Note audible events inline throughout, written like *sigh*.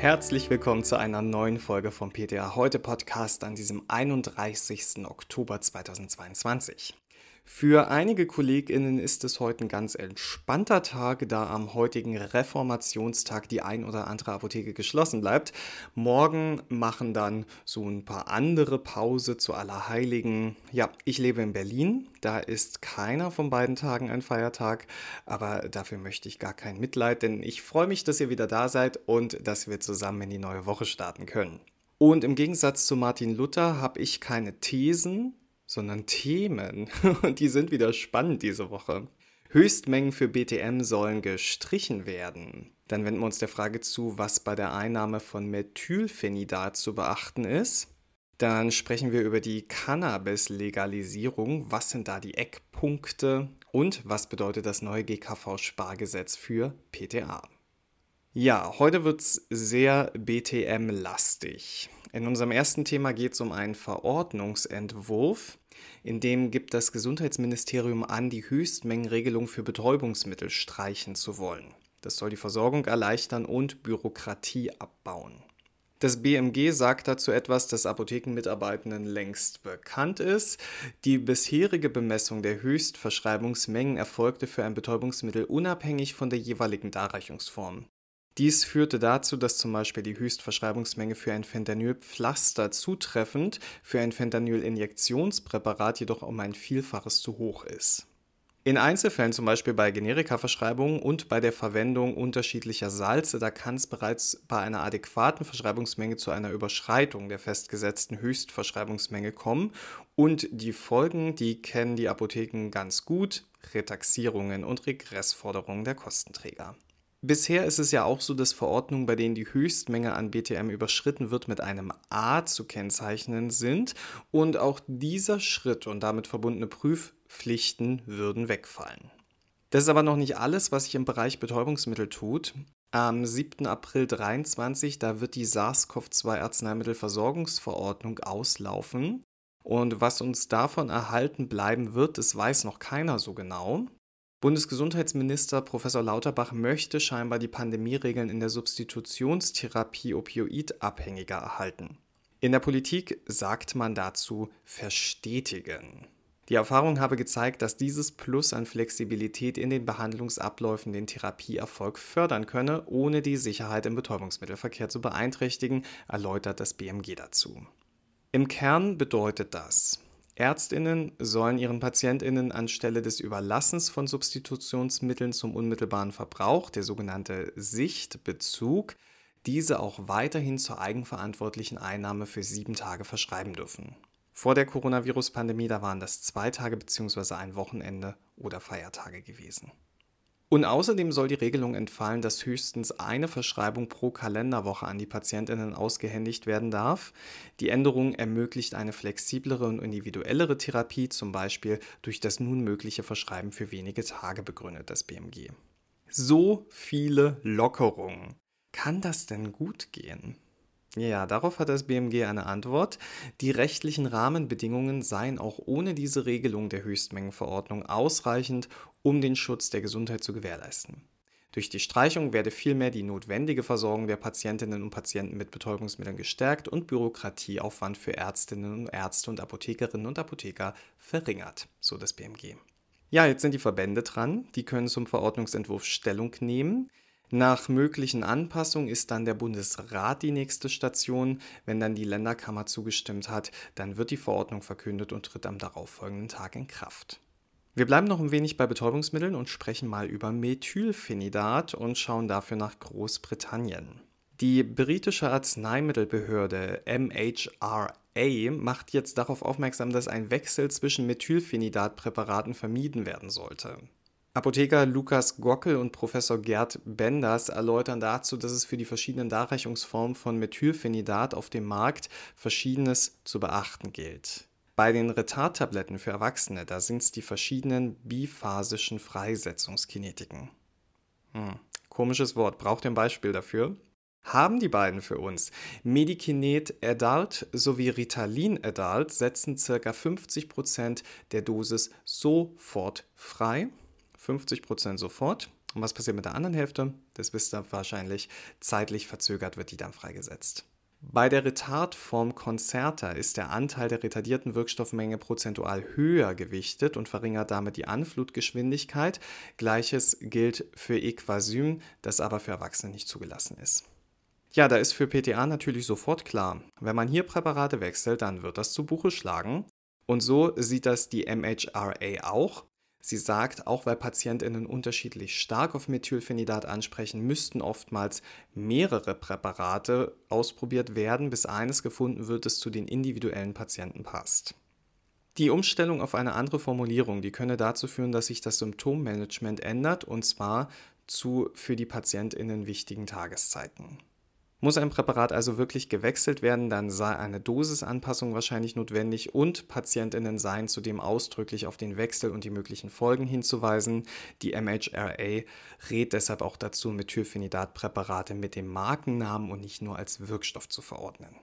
Herzlich willkommen zu einer neuen Folge vom PTA Heute Podcast an diesem 31. Oktober 2022. Für einige KollegInnen ist es heute ein ganz entspannter Tag, da am heutigen Reformationstag die ein oder andere Apotheke geschlossen bleibt. Morgen machen dann so ein paar andere Pause zu Allerheiligen. Ja, ich lebe in Berlin, da ist keiner von beiden Tagen ein Feiertag, aber dafür möchte ich gar kein Mitleid, denn ich freue mich, dass ihr wieder da seid und dass wir zusammen in die neue Woche starten können. Und im Gegensatz zu Martin Luther habe ich keine Thesen, sondern Themen. *laughs* Und die sind wieder spannend diese Woche. Höchstmengen für BTM sollen gestrichen werden. Dann wenden wir uns der Frage zu, was bei der Einnahme von Methylphenidat zu beachten ist. Dann sprechen wir über die Cannabis-Legalisierung. Was sind da die Eckpunkte? Und was bedeutet das neue GKV-Spargesetz für PTA? Ja, heute wird es sehr BTM-lastig. In unserem ersten Thema geht es um einen Verordnungsentwurf. In dem gibt das Gesundheitsministerium an, die Höchstmengenregelung für Betäubungsmittel streichen zu wollen. Das soll die Versorgung erleichtern und Bürokratie abbauen. Das BMG sagt dazu etwas, das Apothekenmitarbeitenden längst bekannt ist. Die bisherige Bemessung der Höchstverschreibungsmengen erfolgte für ein Betäubungsmittel unabhängig von der jeweiligen Darreichungsform. Dies führte dazu, dass zum Beispiel die Höchstverschreibungsmenge für ein Fentanyl-Pflaster zutreffend, für ein Fentanyl-Injektionspräparat jedoch um ein Vielfaches zu hoch ist. In Einzelfällen, zum Beispiel bei Generika-Verschreibungen und bei der Verwendung unterschiedlicher Salze, da kann es bereits bei einer adäquaten Verschreibungsmenge zu einer Überschreitung der festgesetzten Höchstverschreibungsmenge kommen. Und die Folgen, die kennen die Apotheken ganz gut, Retaxierungen und Regressforderungen der Kostenträger. Bisher ist es ja auch so, dass Verordnungen, bei denen die Höchstmenge an BTM überschritten wird, mit einem A zu kennzeichnen sind und auch dieser Schritt und damit verbundene Prüfpflichten würden wegfallen. Das ist aber noch nicht alles, was sich im Bereich Betäubungsmittel tut. Am 7. April 2023, da wird die SARS-CoV-2-Arzneimittelversorgungsverordnung auslaufen. Und was uns davon erhalten bleiben wird, das weiß noch keiner so genau. Bundesgesundheitsminister Professor Lauterbach möchte scheinbar die Pandemieregeln in der Substitutionstherapie opioidabhängiger erhalten. In der Politik sagt man dazu verstetigen. Die Erfahrung habe gezeigt, dass dieses Plus an Flexibilität in den Behandlungsabläufen den Therapieerfolg fördern könne, ohne die Sicherheit im Betäubungsmittelverkehr zu beeinträchtigen, erläutert das BMG dazu. Im Kern bedeutet das, Ärztinnen sollen ihren Patientinnen anstelle des Überlassens von Substitutionsmitteln zum unmittelbaren Verbrauch, der sogenannte Sichtbezug, diese auch weiterhin zur eigenverantwortlichen Einnahme für sieben Tage verschreiben dürfen. Vor der Coronavirus-Pandemie, da waren das zwei Tage bzw. ein Wochenende oder Feiertage gewesen. Und außerdem soll die Regelung entfallen, dass höchstens eine Verschreibung pro Kalenderwoche an die Patientinnen ausgehändigt werden darf. Die Änderung ermöglicht eine flexiblere und individuellere Therapie, zum Beispiel durch das nun mögliche Verschreiben für wenige Tage begründet das BMG. So viele Lockerungen. Kann das denn gut gehen? Ja, darauf hat das BMG eine Antwort. Die rechtlichen Rahmenbedingungen seien auch ohne diese Regelung der Höchstmengenverordnung ausreichend, um den Schutz der Gesundheit zu gewährleisten. Durch die Streichung werde vielmehr die notwendige Versorgung der Patientinnen und Patienten mit Betäubungsmitteln gestärkt und Bürokratieaufwand für Ärztinnen und Ärzte und Apothekerinnen und Apotheker verringert, so das BMG. Ja, jetzt sind die Verbände dran, die können zum Verordnungsentwurf Stellung nehmen. Nach möglichen Anpassungen ist dann der Bundesrat die nächste Station. Wenn dann die Länderkammer zugestimmt hat, dann wird die Verordnung verkündet und tritt am darauffolgenden Tag in Kraft. Wir bleiben noch ein wenig bei Betäubungsmitteln und sprechen mal über Methylphenidat und schauen dafür nach Großbritannien. Die britische Arzneimittelbehörde MHRA macht jetzt darauf aufmerksam, dass ein Wechsel zwischen Methylphenidatpräparaten vermieden werden sollte. Apotheker Lukas Gockel und Professor Gerd Benders erläutern dazu, dass es für die verschiedenen Darreichungsformen von Methylphenidat auf dem Markt Verschiedenes zu beachten gilt. Bei den Retardtabletten für Erwachsene, da sind es die verschiedenen biphasischen Freisetzungskinetiken. Hm, komisches Wort, braucht ihr ein Beispiel dafür? Haben die beiden für uns. Medikinet Adult sowie Ritalin Adult setzen ca. 50% der Dosis sofort frei 50% sofort Und was passiert mit der anderen Hälfte? Das wisst ihr wahrscheinlich. Zeitlich verzögert wird die dann freigesetzt. Bei der Retardform Concerta ist der Anteil der retardierten Wirkstoffmenge prozentual höher gewichtet und verringert damit die Anflutgeschwindigkeit. Gleiches gilt für Equasym, das aber für Erwachsene nicht zugelassen ist. Ja, da ist für PTA natürlich sofort klar, wenn man hier Präparate wechselt, dann wird das zu Buche schlagen. Und so sieht das die MHRA auch. Sie sagt, auch weil Patientinnen unterschiedlich stark auf Methylphenidat ansprechen, müssten oftmals mehrere Präparate ausprobiert werden, bis eines gefunden wird, das zu den individuellen Patienten passt. Die Umstellung auf eine andere Formulierung, die könne dazu führen, dass sich das Symptommanagement ändert, und zwar zu für die Patientinnen wichtigen Tageszeiten. Muss ein Präparat also wirklich gewechselt werden, dann sei eine Dosisanpassung wahrscheinlich notwendig und Patientinnen seien zudem ausdrücklich auf den Wechsel und die möglichen Folgen hinzuweisen. Die MHRA rät deshalb auch dazu, Methylphenidatpräparate mit dem Markennamen und nicht nur als Wirkstoff zu verordnen.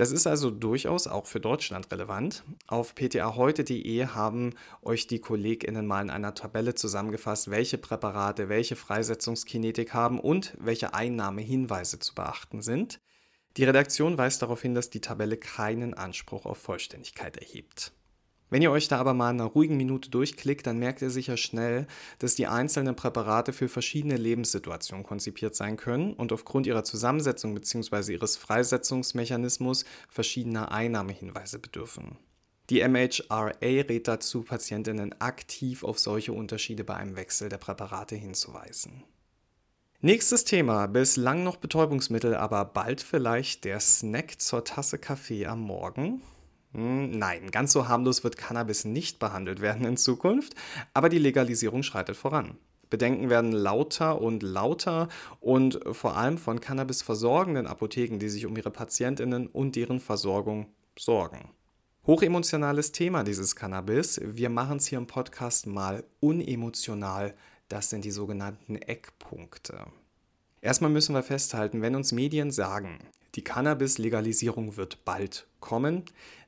Das ist also durchaus auch für Deutschland relevant. Auf ptaheute.de haben euch die KollegInnen mal in einer Tabelle zusammengefasst, welche Präparate welche Freisetzungskinetik haben und welche Einnahmehinweise zu beachten sind. Die Redaktion weist darauf hin, dass die Tabelle keinen Anspruch auf Vollständigkeit erhebt. Wenn ihr euch da aber mal in einer ruhigen Minute durchklickt, dann merkt ihr sicher schnell, dass die einzelnen Präparate für verschiedene Lebenssituationen konzipiert sein können und aufgrund ihrer Zusammensetzung bzw. ihres Freisetzungsmechanismus verschiedener Einnahmehinweise bedürfen. Die MHRA rät dazu, Patientinnen aktiv auf solche Unterschiede bei einem Wechsel der Präparate hinzuweisen. Nächstes Thema, bislang noch Betäubungsmittel, aber bald vielleicht der Snack zur Tasse Kaffee am Morgen. Hm, nein, ganz so harmlos wird Cannabis nicht behandelt werden in Zukunft, aber die Legalisierung schreitet voran. Bedenken werden lauter und lauter und vor allem von Cannabis versorgenden Apotheken, die sich um ihre Patientinnen und deren Versorgung sorgen. Hochemotionales Thema dieses Cannabis. Wir machen es hier im Podcast mal unemotional. Das sind die sogenannten Eckpunkte. Erstmal müssen wir festhalten, wenn uns Medien sagen, die Cannabis-Legalisierung wird bald kommen,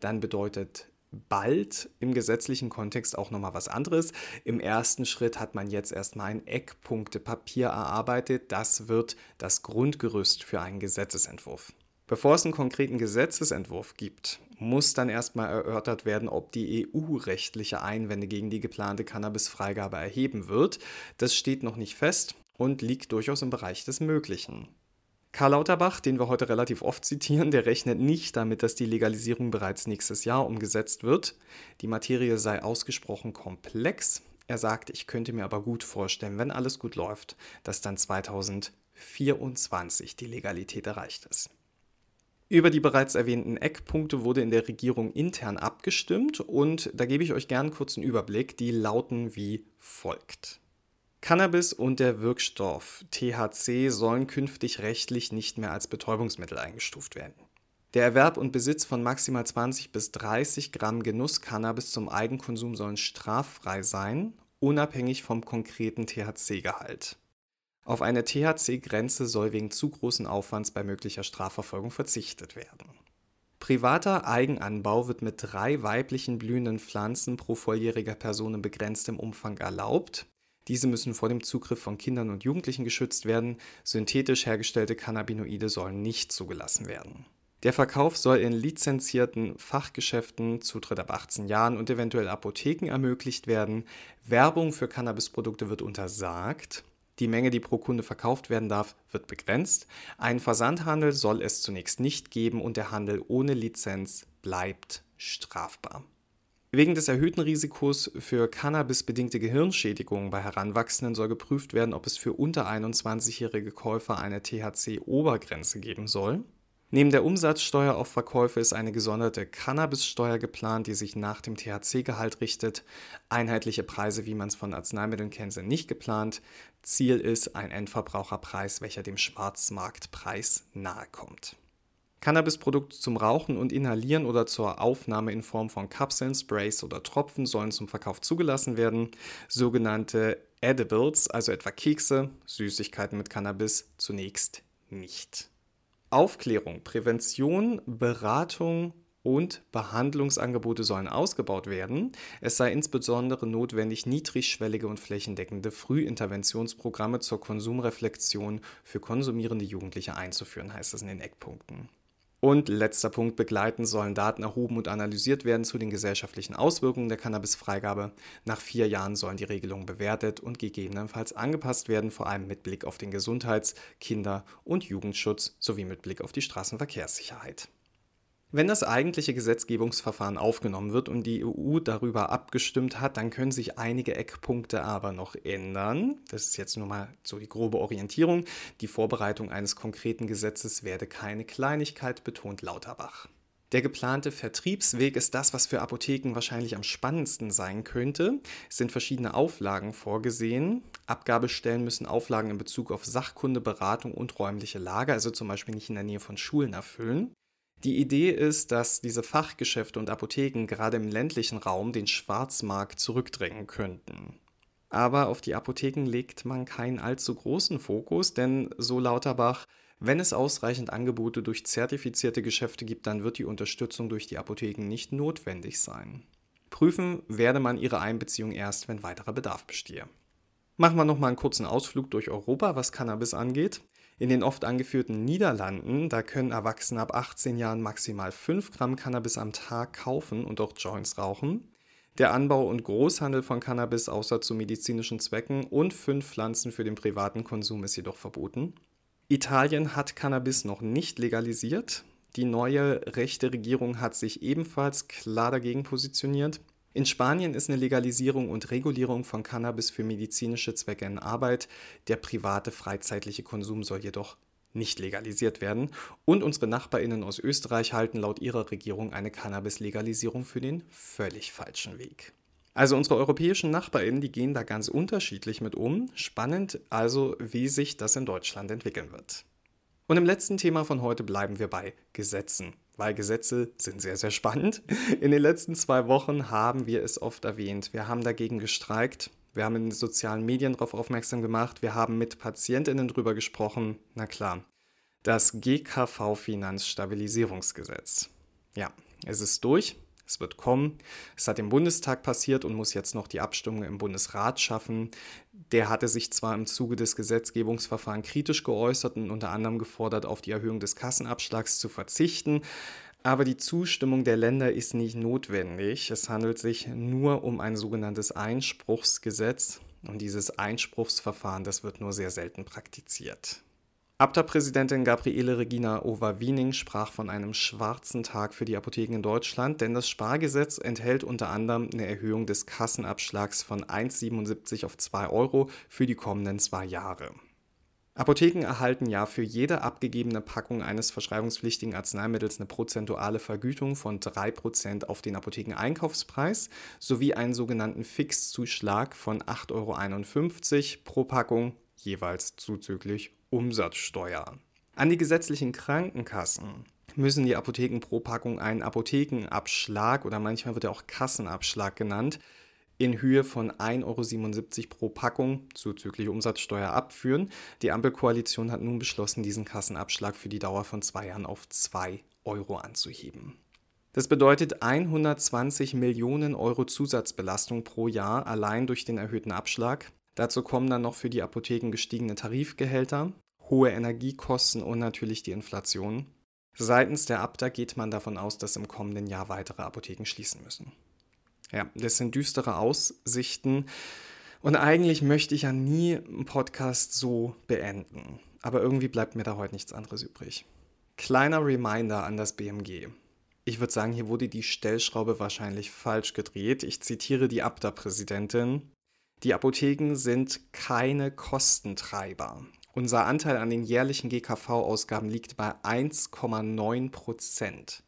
dann bedeutet bald im gesetzlichen Kontext auch nochmal was anderes. Im ersten Schritt hat man jetzt erstmal ein Eckpunktepapier erarbeitet. Das wird das Grundgerüst für einen Gesetzesentwurf. Bevor es einen konkreten Gesetzesentwurf gibt, muss dann erstmal erörtert werden, ob die EU rechtliche Einwände gegen die geplante Cannabis-Freigabe erheben wird. Das steht noch nicht fest und liegt durchaus im Bereich des Möglichen. Karl Lauterbach, den wir heute relativ oft zitieren, der rechnet nicht damit, dass die Legalisierung bereits nächstes Jahr umgesetzt wird. Die Materie sei ausgesprochen komplex. Er sagt, ich könnte mir aber gut vorstellen, wenn alles gut läuft, dass dann 2024 die Legalität erreicht ist. Über die bereits erwähnten Eckpunkte wurde in der Regierung intern abgestimmt und da gebe ich euch gerne einen kurzen Überblick. Die lauten wie folgt. Cannabis und der Wirkstoff THC sollen künftig rechtlich nicht mehr als Betäubungsmittel eingestuft werden. Der Erwerb und Besitz von maximal 20 bis 30 Gramm Genuss-Cannabis zum Eigenkonsum sollen straffrei sein, unabhängig vom konkreten THC-Gehalt. Auf eine THC-Grenze soll wegen zu großen Aufwands bei möglicher Strafverfolgung verzichtet werden. Privater Eigenanbau wird mit drei weiblichen blühenden Pflanzen pro volljähriger Person in begrenztem Umfang erlaubt. Diese müssen vor dem Zugriff von Kindern und Jugendlichen geschützt werden. Synthetisch hergestellte Cannabinoide sollen nicht zugelassen werden. Der Verkauf soll in lizenzierten Fachgeschäften, Zutritt ab 18 Jahren und eventuell Apotheken ermöglicht werden. Werbung für Cannabisprodukte wird untersagt. Die Menge, die pro Kunde verkauft werden darf, wird begrenzt. Einen Versandhandel soll es zunächst nicht geben und der Handel ohne Lizenz bleibt strafbar. Wegen des erhöhten Risikos für cannabisbedingte Gehirnschädigungen bei Heranwachsenden soll geprüft werden, ob es für unter 21-jährige Käufer eine THC-Obergrenze geben soll. Neben der Umsatzsteuer auf Verkäufe ist eine gesonderte Cannabissteuer geplant, die sich nach dem THC-Gehalt richtet. Einheitliche Preise, wie man es von Arzneimitteln kennt, sind nicht geplant. Ziel ist ein Endverbraucherpreis, welcher dem Schwarzmarktpreis nahekommt. Cannabisprodukte zum Rauchen und Inhalieren oder zur Aufnahme in Form von Kapseln, Sprays oder Tropfen sollen zum Verkauf zugelassen werden. Sogenannte Edibles, also etwa Kekse, Süßigkeiten mit Cannabis, zunächst nicht. Aufklärung, Prävention, Beratung und Behandlungsangebote sollen ausgebaut werden. Es sei insbesondere notwendig, niedrigschwellige und flächendeckende Frühinterventionsprogramme zur Konsumreflexion für konsumierende Jugendliche einzuführen, heißt es in den Eckpunkten. Und letzter Punkt, begleiten sollen Daten erhoben und analysiert werden zu den gesellschaftlichen Auswirkungen der Cannabisfreigabe. Nach vier Jahren sollen die Regelungen bewertet und gegebenenfalls angepasst werden, vor allem mit Blick auf den Gesundheits-, Kinder- und Jugendschutz sowie mit Blick auf die Straßenverkehrssicherheit. Wenn das eigentliche Gesetzgebungsverfahren aufgenommen wird und die EU darüber abgestimmt hat, dann können sich einige Eckpunkte aber noch ändern. Das ist jetzt nur mal so die grobe Orientierung. Die Vorbereitung eines konkreten Gesetzes werde keine Kleinigkeit, betont Lauterbach. Der geplante Vertriebsweg ist das, was für Apotheken wahrscheinlich am spannendsten sein könnte. Es sind verschiedene Auflagen vorgesehen. Abgabestellen müssen Auflagen in Bezug auf Sachkunde, Beratung und räumliche Lage, also zum Beispiel nicht in der Nähe von Schulen erfüllen. Die Idee ist, dass diese Fachgeschäfte und Apotheken gerade im ländlichen Raum den Schwarzmarkt zurückdrängen könnten. Aber auf die Apotheken legt man keinen allzu großen Fokus, denn so Lauterbach, wenn es ausreichend Angebote durch zertifizierte Geschäfte gibt, dann wird die Unterstützung durch die Apotheken nicht notwendig sein. Prüfen werde man ihre Einbeziehung erst, wenn weiterer Bedarf bestehe. Machen wir nochmal einen kurzen Ausflug durch Europa, was Cannabis angeht. In den oft angeführten Niederlanden, da können Erwachsene ab 18 Jahren maximal 5 Gramm Cannabis am Tag kaufen und auch Joints rauchen. Der Anbau und Großhandel von Cannabis außer zu medizinischen Zwecken und fünf Pflanzen für den privaten Konsum ist jedoch verboten. Italien hat Cannabis noch nicht legalisiert. Die neue rechte Regierung hat sich ebenfalls klar dagegen positioniert. In Spanien ist eine Legalisierung und Regulierung von Cannabis für medizinische Zwecke in Arbeit. Der private freizeitliche Konsum soll jedoch nicht legalisiert werden. Und unsere Nachbarinnen aus Österreich halten laut ihrer Regierung eine Cannabis-Legalisierung für den völlig falschen Weg. Also unsere europäischen Nachbarinnen, die gehen da ganz unterschiedlich mit um. Spannend also, wie sich das in Deutschland entwickeln wird. Und im letzten Thema von heute bleiben wir bei Gesetzen weil Gesetze sind sehr, sehr spannend. In den letzten zwei Wochen haben wir es oft erwähnt. Wir haben dagegen gestreikt. Wir haben in den sozialen Medien darauf aufmerksam gemacht. Wir haben mit PatientInnen darüber gesprochen. Na klar, das GKV-Finanzstabilisierungsgesetz. Ja, es ist durch. Es wird kommen. Es hat im Bundestag passiert und muss jetzt noch die Abstimmung im Bundesrat schaffen. Der hatte sich zwar im Zuge des Gesetzgebungsverfahrens kritisch geäußert und unter anderem gefordert, auf die Erhöhung des Kassenabschlags zu verzichten. Aber die Zustimmung der Länder ist nicht notwendig. Es handelt sich nur um ein sogenanntes Einspruchsgesetz. Und dieses Einspruchsverfahren, das wird nur sehr selten praktiziert. Abda-Präsidentin Gabriele Regina Overwiening sprach von einem schwarzen Tag für die Apotheken in Deutschland, denn das Spargesetz enthält unter anderem eine Erhöhung des Kassenabschlags von 1,77 auf 2 Euro für die kommenden zwei Jahre. Apotheken erhalten ja für jede abgegebene Packung eines verschreibungspflichtigen Arzneimittels eine prozentuale Vergütung von 3% auf den Apothekeneinkaufspreis sowie einen sogenannten Fixzuschlag von 8,51 Euro pro Packung, jeweils zuzüglich Umsatzsteuer. An die gesetzlichen Krankenkassen müssen die Apotheken pro Packung einen Apothekenabschlag oder manchmal wird er auch Kassenabschlag genannt, in Höhe von 1,77 Euro pro Packung zuzüglich Umsatzsteuer abführen. Die Ampelkoalition hat nun beschlossen, diesen Kassenabschlag für die Dauer von zwei Jahren auf 2 Euro anzuheben. Das bedeutet 120 Millionen Euro Zusatzbelastung pro Jahr allein durch den erhöhten Abschlag. Dazu kommen dann noch für die Apotheken gestiegene Tarifgehälter, hohe Energiekosten und natürlich die Inflation. Seitens der Abda geht man davon aus, dass im kommenden Jahr weitere Apotheken schließen müssen. Ja, das sind düstere Aussichten. Und eigentlich möchte ich ja nie einen Podcast so beenden. Aber irgendwie bleibt mir da heute nichts anderes übrig. Kleiner Reminder an das BMG. Ich würde sagen, hier wurde die Stellschraube wahrscheinlich falsch gedreht. Ich zitiere die Abda-Präsidentin. Die Apotheken sind keine Kostentreiber. Unser Anteil an den jährlichen GKV-Ausgaben liegt bei 1,9 Prozent.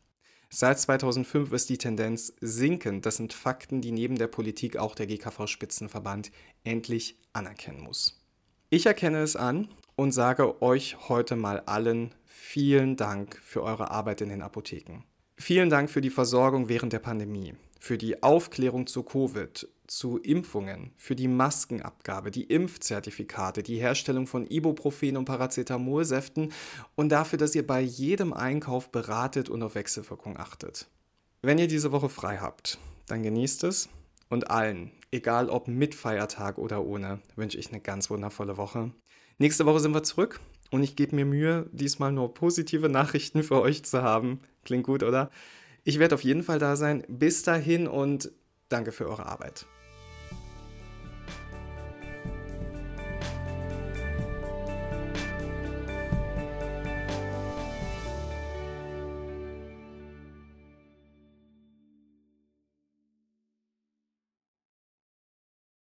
Seit 2005 ist die Tendenz sinkend. Das sind Fakten, die neben der Politik auch der GKV-Spitzenverband endlich anerkennen muss. Ich erkenne es an und sage euch heute mal allen vielen Dank für eure Arbeit in den Apotheken. Vielen Dank für die Versorgung während der Pandemie, für die Aufklärung zu Covid, zu Impfungen, für die Maskenabgabe, die Impfzertifikate, die Herstellung von Ibuprofen und Paracetamolsäften und dafür, dass ihr bei jedem Einkauf beratet und auf Wechselwirkung achtet. Wenn ihr diese Woche frei habt, dann genießt es und allen, egal ob mit Feiertag oder ohne, wünsche ich eine ganz wundervolle Woche. Nächste Woche sind wir zurück und ich gebe mir Mühe, diesmal nur positive Nachrichten für euch zu haben. Klingt gut, oder? Ich werde auf jeden Fall da sein. Bis dahin und danke für eure Arbeit.